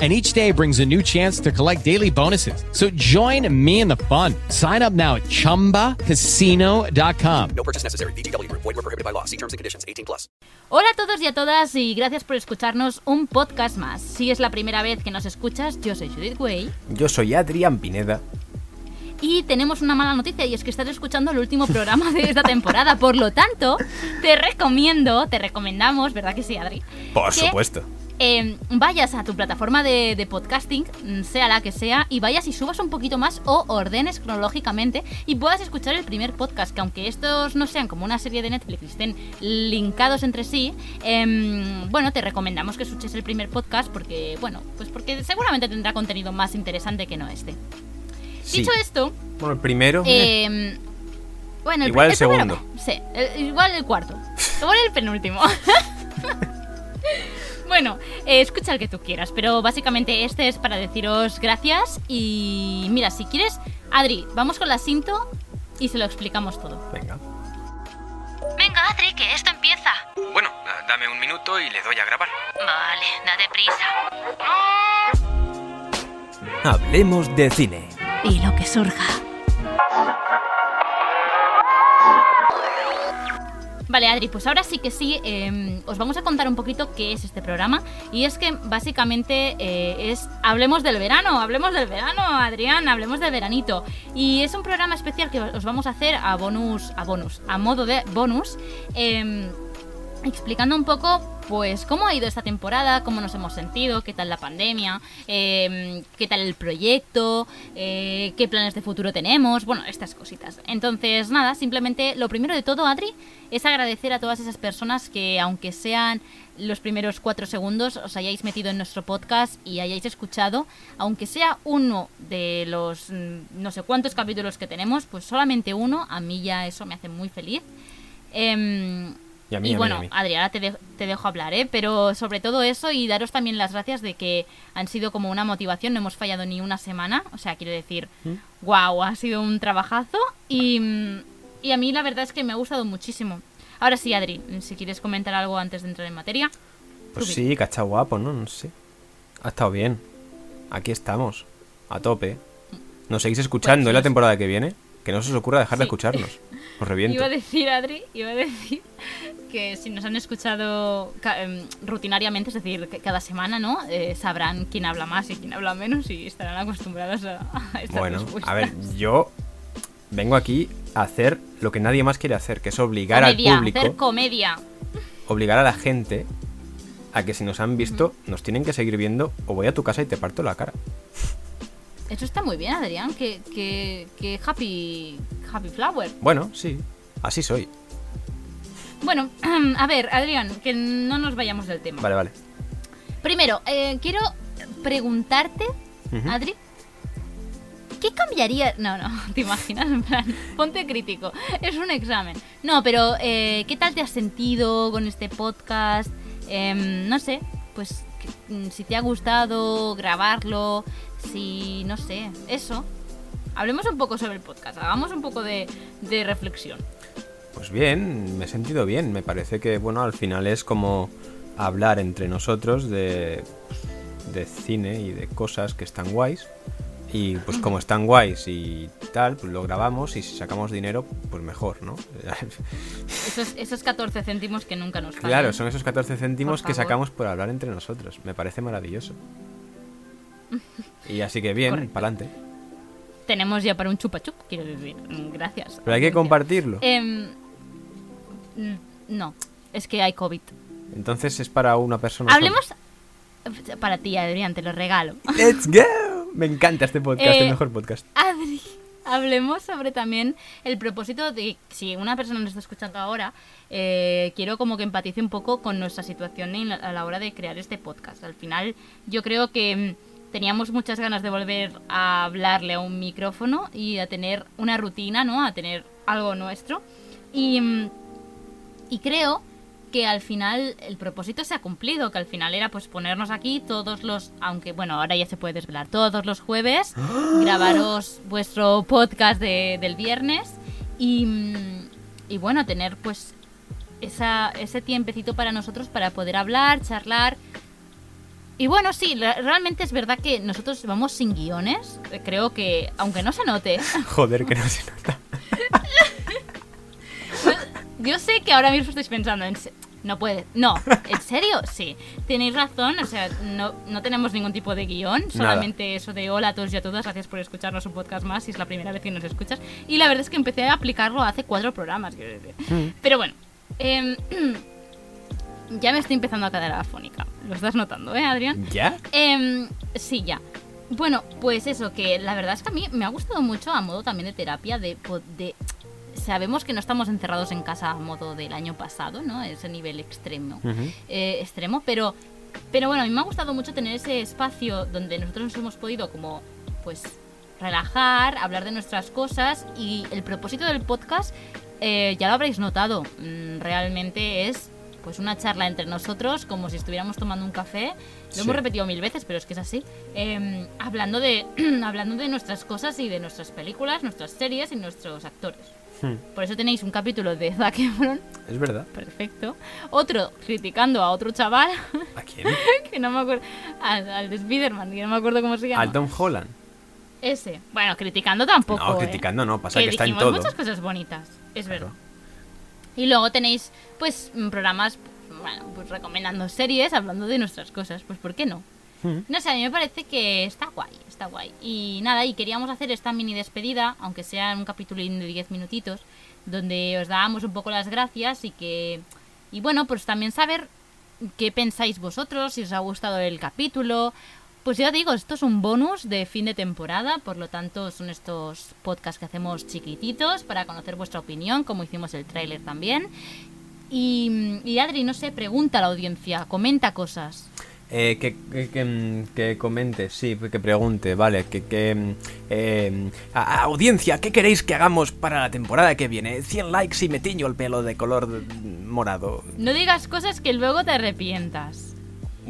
and each day brings a new chance to collect daily bonuses. So join me in the fun. Sign up now at ChumbaCasino.com. No purchase necessary. BGW. Void were prohibited by law. See terms and conditions. 18 plus. Hola a todos y a todas y gracias por escucharnos un podcast más. Si es la primera vez que nos escuchas, yo soy Judith Way. Yo soy Adrián Pineda. Y tenemos una mala noticia y es que estás escuchando el último programa de esta temporada. Por lo tanto, te recomiendo, te recomendamos, ¿verdad que sí, Adri? Por Que, supuesto. Eh, vayas a tu plataforma de, de podcasting, mm, sea la que sea, y vayas y subas un poquito más o ordenes cronológicamente y puedas escuchar el primer podcast, que aunque estos no sean como una serie de Netflix y estén linkados entre sí, em, bueno, te recomendamos que escuches el primer podcast porque, bueno, pues porque seguramente tendrá contenido más interesante que no este. Sí. Dicho esto, Bueno, el primero. eh, eh, bueno, Igual el segundo. Sí, el- igual el cuarto. Igual el penúltimo. bueno, eh, escucha el que tú quieras, pero básicamente este es para deciros gracias y mira, si quieres, Adri, vamos con la cinto y se lo explicamos todo. Venga. Venga, Adri, que esto empieza. Bueno, dame un minuto y le doy a grabar. Vale, date prisa. Hablemos de cine. Y lo que surja. Vale, Adri, pues ahora sí que sí, eh, os vamos a contar un poquito qué es este programa. Y es que básicamente eh, es Hablemos del verano, hablemos del verano, Adrián, hablemos del veranito. Y es un programa especial que os vamos a hacer a bonus, a bonus, a modo de bonus. em, explicando un poco pues cómo ha ido esta temporada, cómo nos hemos sentido, qué tal la pandemia, eh, qué tal el proyecto, eh, qué planes de futuro tenemos, bueno, estas cositas. Entonces, nada, simplemente lo primero de todo, Adri, es agradecer a todas esas personas que, aunque sean los primeros cuatro segundos, os hayáis metido en nuestro podcast y hayáis escuchado, aunque sea uno de los mm, no sé cuántos capítulos que tenemos, pues solamente uno, a mí ya eso me hace muy feliz. Em, Y a mí, y a mí, bueno, a mí. Adriana, te, de- te dejo hablar, ¿eh? Pero sobre todo eso y daros también las gracias de que han sido como una motivación, no hemos fallado ni una semana. O sea, quiero decir, ¿Mm? wow, ha sido un trabajazo y, y a mí la verdad es que me ha gustado muchísimo. Ahora sí, Adri, si quieres comentar algo antes de entrar en materia. Pues sí, que ha estado guapo, ¿no? No sé. Ha estado bien. Aquí estamos. A tope. Nos seguís escuchando Pues en la temporada que viene. Que no se os ocurra dejar de escucharnos. Os reviento. Iba a decir, Adri, iba a decir que si nos han escuchado em, rutinariamente, es decir, cada semana, ¿no? Eh, sabrán quién habla más y quién habla menos y estarán acostumbrados a, a estas Bueno, respuestas. a ver, yo vengo aquí a hacer lo que nadie más quiere hacer, que es obligar comedia, al público, hacer comedia. obligar a la gente a que si nos han visto, nos tienen que seguir viendo o voy a tu casa y te parto la cara. Eso está muy bien, Adrián, que, que, que happy, happy flower. Bueno, sí, así soy. Bueno, a ver, Adrián, que no nos vayamos del tema. Vale, vale. Primero, eh, quiero preguntarte. Adri, ¿qué cambiaría? No, no, te imaginas, en plan, ponte crítico, es un examen. No, pero eh, ¿qué tal te has sentido con este podcast? Em, no sé, pues mm, si te ha gustado grabarlo, si, no sé, eso. Hablemos un poco sobre el podcast, hagamos un poco de, de reflexión. Pues bien, me he sentido bien. Me parece que, bueno, al final es como hablar entre nosotros de, de cine y de cosas que están guays. Y pues como están guays y tal, pues lo grabamos y si sacamos dinero, pues mejor, ¿no? Esos, esos 14 céntimos que nunca nos pagan. claro, son esos 14 céntimos que sacamos por hablar entre nosotros. Me parece maravilloso. Y así que bien, Correcto. pa'lante. Tenemos ya para un chupa chup, quiero decir. Gracias. Pero hay que compartirlo. Em, No, es que hay COVID. Entonces es para una persona. Hablemos... Para ti, Adrián, te lo regalo. ¡Let's go! Me encanta este podcast, Eh, el mejor podcast. Adri, hablemos sobre también el propósito de si una persona nos está escuchando ahora, eh, quiero como que empatice un poco con nuestra situación a la hora de crear este podcast. Al final, yo creo que mm, teníamos muchas ganas de volver a hablarle a un micrófono y a tener una rutina, ¿no? A tener algo nuestro. Y, y creo que al final el propósito se ha cumplido, que al final era pues ponernos aquí todos los, aunque bueno, ahora ya se puede desvelar, todos los jueves, grabaros vuestro podcast de- del viernes y, y bueno, tener pues esa, ese tiempecito para nosotros para poder hablar, charlar. Y bueno, sí, realmente es verdad que nosotros vamos sin guiones. Eh, Creo que, aunque no se note, Joder, que no se nota. Yo sé que ahora mismo estáis pensando en... No puede. No, ¿en serio? Sí. Tenéis razón, o sea, no, no tenemos ningún tipo de guion, solamente eso de hola a todos y a todas, gracias por escucharnos un podcast más, si es la primera vez que nos escuchas. Y la verdad es que empecé a aplicarlo hace cuatro programas, quiero decir. Pero bueno, em, ya me estoy empezando a quedar afónica. Lo estás notando, ¿eh, Adrián? ¿Ya? Em, sí, ya. Bueno, pues eso, que la verdad es que a mí me ha gustado mucho a modo también de terapia, de, sabemos que no estamos encerrados en casa a modo del año pasado, ¿no? Ese nivel extremo. Eh, extremo, pero, pero bueno, a mí me ha gustado mucho tener ese espacio donde nosotros nos hemos podido como, pues, relajar, hablar de nuestras cosas y el propósito del podcast, eh, ya lo habréis notado, mm, realmente es pues una charla entre nosotros como si estuviéramos tomando un café. Lo Sí. hemos repetido mil veces, pero es que es así. Eh, hablando, de, hablando de nuestras cosas y de nuestras películas, nuestras series y nuestros actores. Hmm, Por eso tenéis un capítulo de Zac Efron, Es verdad. perfecto. Otro criticando a otro chaval, ¿A quién? que no me acuerdo, al, al de Spiderman, que no me acuerdo cómo se llama. Al Tom Holland. Ese. Bueno, criticando tampoco. No, ¿eh? criticando no, pasa que que está en todo. muchas cosas bonitas, es Claro. verdad. Y luego tenéis, pues, mm, programas, bueno, pues recomendando series, hablando de nuestras cosas, pues, ¿por qué no? Hmm. No sé, a mí me parece que está guay, está guay. Y nada, y queríamos hacer esta mini despedida, aunque sea un capítulo de 10 minutitos, donde os dábamos un poco las gracias y que... Y bueno, pues también saber qué pensáis vosotros, si os ha gustado el capítulo. Pues ya digo, esto es un bonus de fin de temporada, por lo tanto son estos podcasts que hacemos chiquititos para conocer vuestra opinión, como hicimos el tráiler también. Y, y Adri, no sé, pregunta a la audiencia, comenta cosas. Eh, que, que, que, comente, sí, que pregunte, vale, que... que eh, a- a audiencia, ¿qué queréis que hagamos para la temporada que viene? 100 likes y me tiño el pelo de color morado. No digas cosas que luego te arrepientas.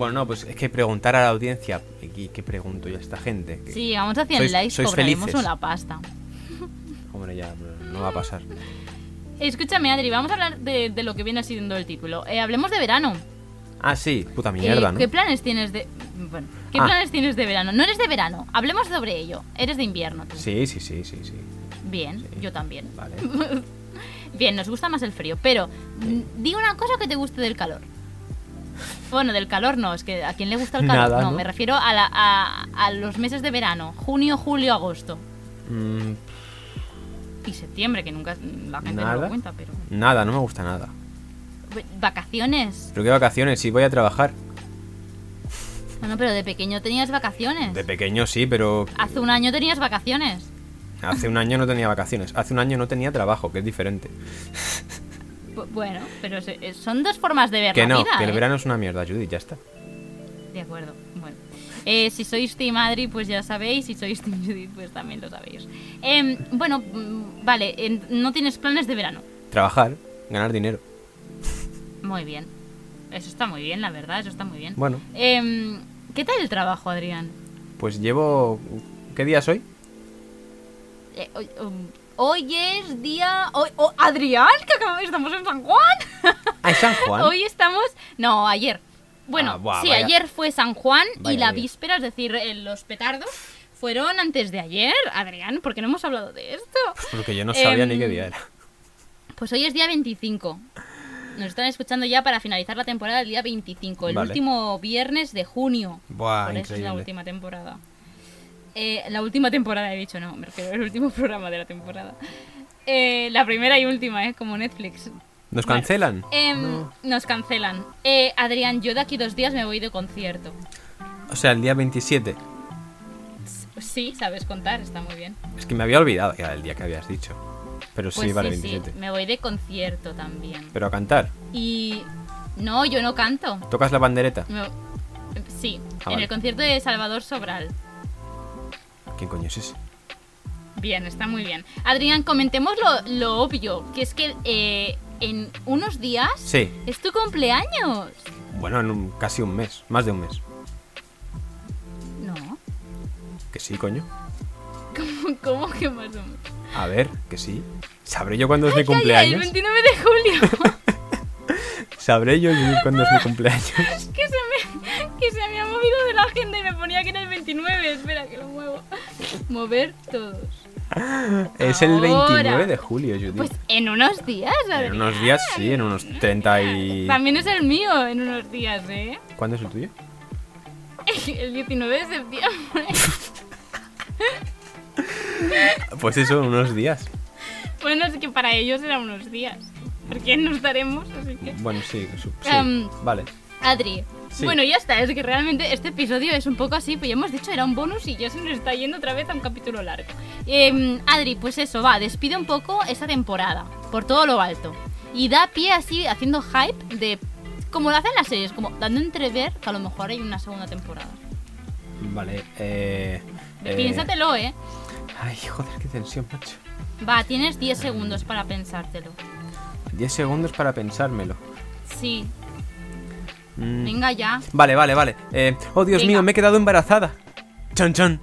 Bueno, no, pues es que preguntar a la audiencia, ¿y qué pregunto yo a esta gente? Que- Si llegamos a 100 Sois- likes, sois cobraremos una pasta. Hombre, ya, no va a pasar. Escúchame, Adri, vamos a hablar de, de lo que viene siendo el título. Eh, hablemos de verano. Ah, sí, puta Eh, mierda, ¿no? ¿Qué planes tienes de... Bueno, ¿qué Ah. planes tienes de verano? No eres de verano, hablemos sobre ello. Eres de invierno. tú. Sí, sí, sí, sí, sí. Bien, Sí. yo también. Vale. Bien, nos gusta más el frío, pero mm, di una cosa que te guste del calor. Bueno, del calor no, es que a quién le gusta el calor. Nada, no, ¿no? me refiero a, la- a- a los meses de verano, junio, julio, agosto Mm, y septiembre, que nunca la gente no Nada. lo cuenta, pero nada, no me gusta nada. vacaciones. ¿Pero qué vacaciones? Si voy a trabajar. Bueno, pero de pequeño tenías vacaciones. De pequeño sí, pero Hace un año tenías vacaciones. hace un año no tenía vacaciones. Hace un año no tenía trabajo, que es diferente. Bu- Bueno, pero se- eh, son dos formas de ver Que la no, vida. que el ¿eh? verano es una mierda, Judith, ya está. De acuerdo, bueno. Eh, si sois Team Adri, pues ya sabéis. Si sois Team Judith, pues también lo sabéis. Em, bueno, mm, vale, no tienes planes de verano. Trabajar, ganar dinero. Muy bien. Eso está muy bien, la verdad, eso está muy bien. Bueno, Em, ¿Qué tal el trabajo, Adrián? pues llevo... ¿Qué día soy? Hoy, es día... Hoy, oh, Adrián, que acabamos, estamos en San Juan. Ah, San Juan. Hoy estamos... No, ayer. Bueno, Ah, buah, sí, vaya. ayer fue San Juan y la día. víspera, es decir, eh, los petardos, fueron antes de ayer. Adrián, ¿por qué no hemos hablado de esto? Porque yo no sabía ni qué Em, día era. Pues hoy es día 25. Nos están escuchando ya para finalizar la temporada el día 25, el Vale. último viernes de junio. Buah, Por eso es la increíble. última temporada. Eh, la última temporada he dicho, no, me refiero al último programa de la temporada. Eh, la primera y última, ¿eh? Como Netflix. ¿Nos Bueno, cancelan? em, Nos cancelan. Eh, Adrián, yo de aquí dos días me voy de concierto. O sea, el día 27. Sí, sabes contar, está muy bien. Es que me había olvidado que era el día que habías dicho. Pero sí, Pues vale, sí, 27. sí, me voy de concierto también. Pero a cantar. Y no, yo no canto. ¿Tocas la bandereta? Me- Sí, Ah, en vale. el concierto de Salvador Sobral. ¿Quién coño es ese? Bien, está muy bien. Adrián, comentemos lo, lo obvio, que es que eh, en unos días Sí. es tu cumpleaños. Bueno, en un- casi un mes. Más de un mes. No, Que sí, coño. ¿cómo, cómo que más o menos? A ver, que sí. ¿Sabré yo cuándo es mi Calla, el cumpleaños? 29 de julio. ¿Sabré yo cuándo es mi cumpleaños? que, se agenda y me ponía que era el 29. Espera, que lo muevo. Mover todos. Es el Ahora. 29 de julio, Judith. Pues en unos días, en Adrián. unos días, sí, en unos 30 y... También es el mío en unos días, ¿eh? ¿Cuándo es el tuyo? El 19 de septiembre. Pues eso, en unos días. Bueno, es que para ellos eran unos días. Porque no estaremos, así que. Bueno, sí, sí. Em, vale. Adri. Sí. Bueno, ya está, es que realmente este episodio es un poco así, pues ya hemos dicho, era un bonus y ya se nos está yendo otra vez a un capítulo largo. Em, Adri, pues eso, va, despide un poco esa temporada, por todo lo alto. Y da pie así, haciendo hype de, como lo hacen las series, como dando a entrever que a lo mejor hay una segunda temporada. Vale, eh... eh, Piénsatelo, ¿eh? Ay, joder, qué tensión, macho. Va, tienes 10 segundos para pensártelo. 10 segundos para pensármelo. Sí, Mm, venga ya. Vale, vale, vale. Eh, oh, Dios Venga. mío, me he quedado embarazada. Chon, chon.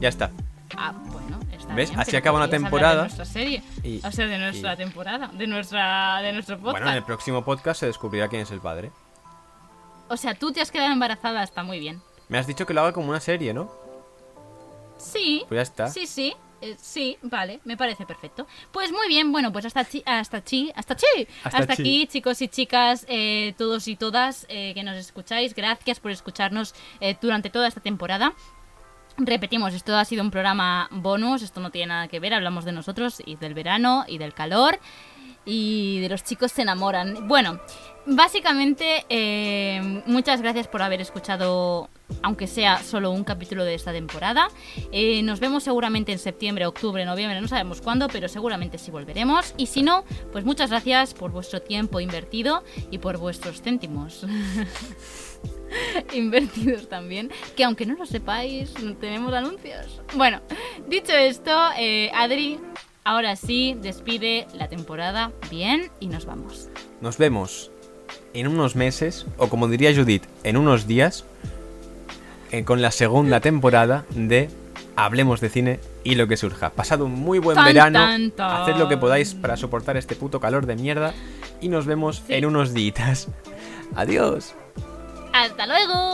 Ya está. Ah, bueno, está ¿Ves? bien, Así acaba una temporada. De nuestra serie. Y- o sea, de nuestra y- temporada, de nuestra de nuestro podcast. Bueno, en el próximo podcast se descubrirá quién es el padre. O sea, tú te has quedado embarazada, está muy bien. Me has dicho que lo haga como una serie, ¿no? Sí. Pues ya está. Sí, sí. Eh, sí, vale, me parece perfecto. Pues muy bien, bueno, pues hasta chi, hasta chi, hasta chi, Hasta hasta, chi. aquí, chicos y chicas, eh, todos y todas eh, que nos escucháis, gracias por escucharnos eh, durante toda esta temporada. Repetimos, esto ha sido un programa bonus, esto no tiene nada que ver, hablamos de nosotros y del verano y del calor y de los chicos se enamoran. Bueno, básicamente eh, muchas gracias por haber escuchado, aunque sea solo un capítulo de esta temporada. Eh, nos vemos seguramente en septiembre, octubre, noviembre, no sabemos cuándo, pero seguramente sí volveremos. Y si no, pues muchas gracias por vuestro tiempo invertido y por vuestros céntimos. invertidos también, que aunque no lo sepáis, tenemos anuncios. Bueno, dicho esto, eh, Adri, ahora sí, despide la temporada bien y nos vamos. Nos vemos en unos meses, o como diría Judith, en unos días, eh, con la segunda temporada de Hablemos de cine y lo que surja. Pasad un muy buen Tan, verano, tan, tan. haced lo que podáis para soportar este puto calor de mierda y nos vemos Sí. en unos días. Adiós. ¡Hasta luego!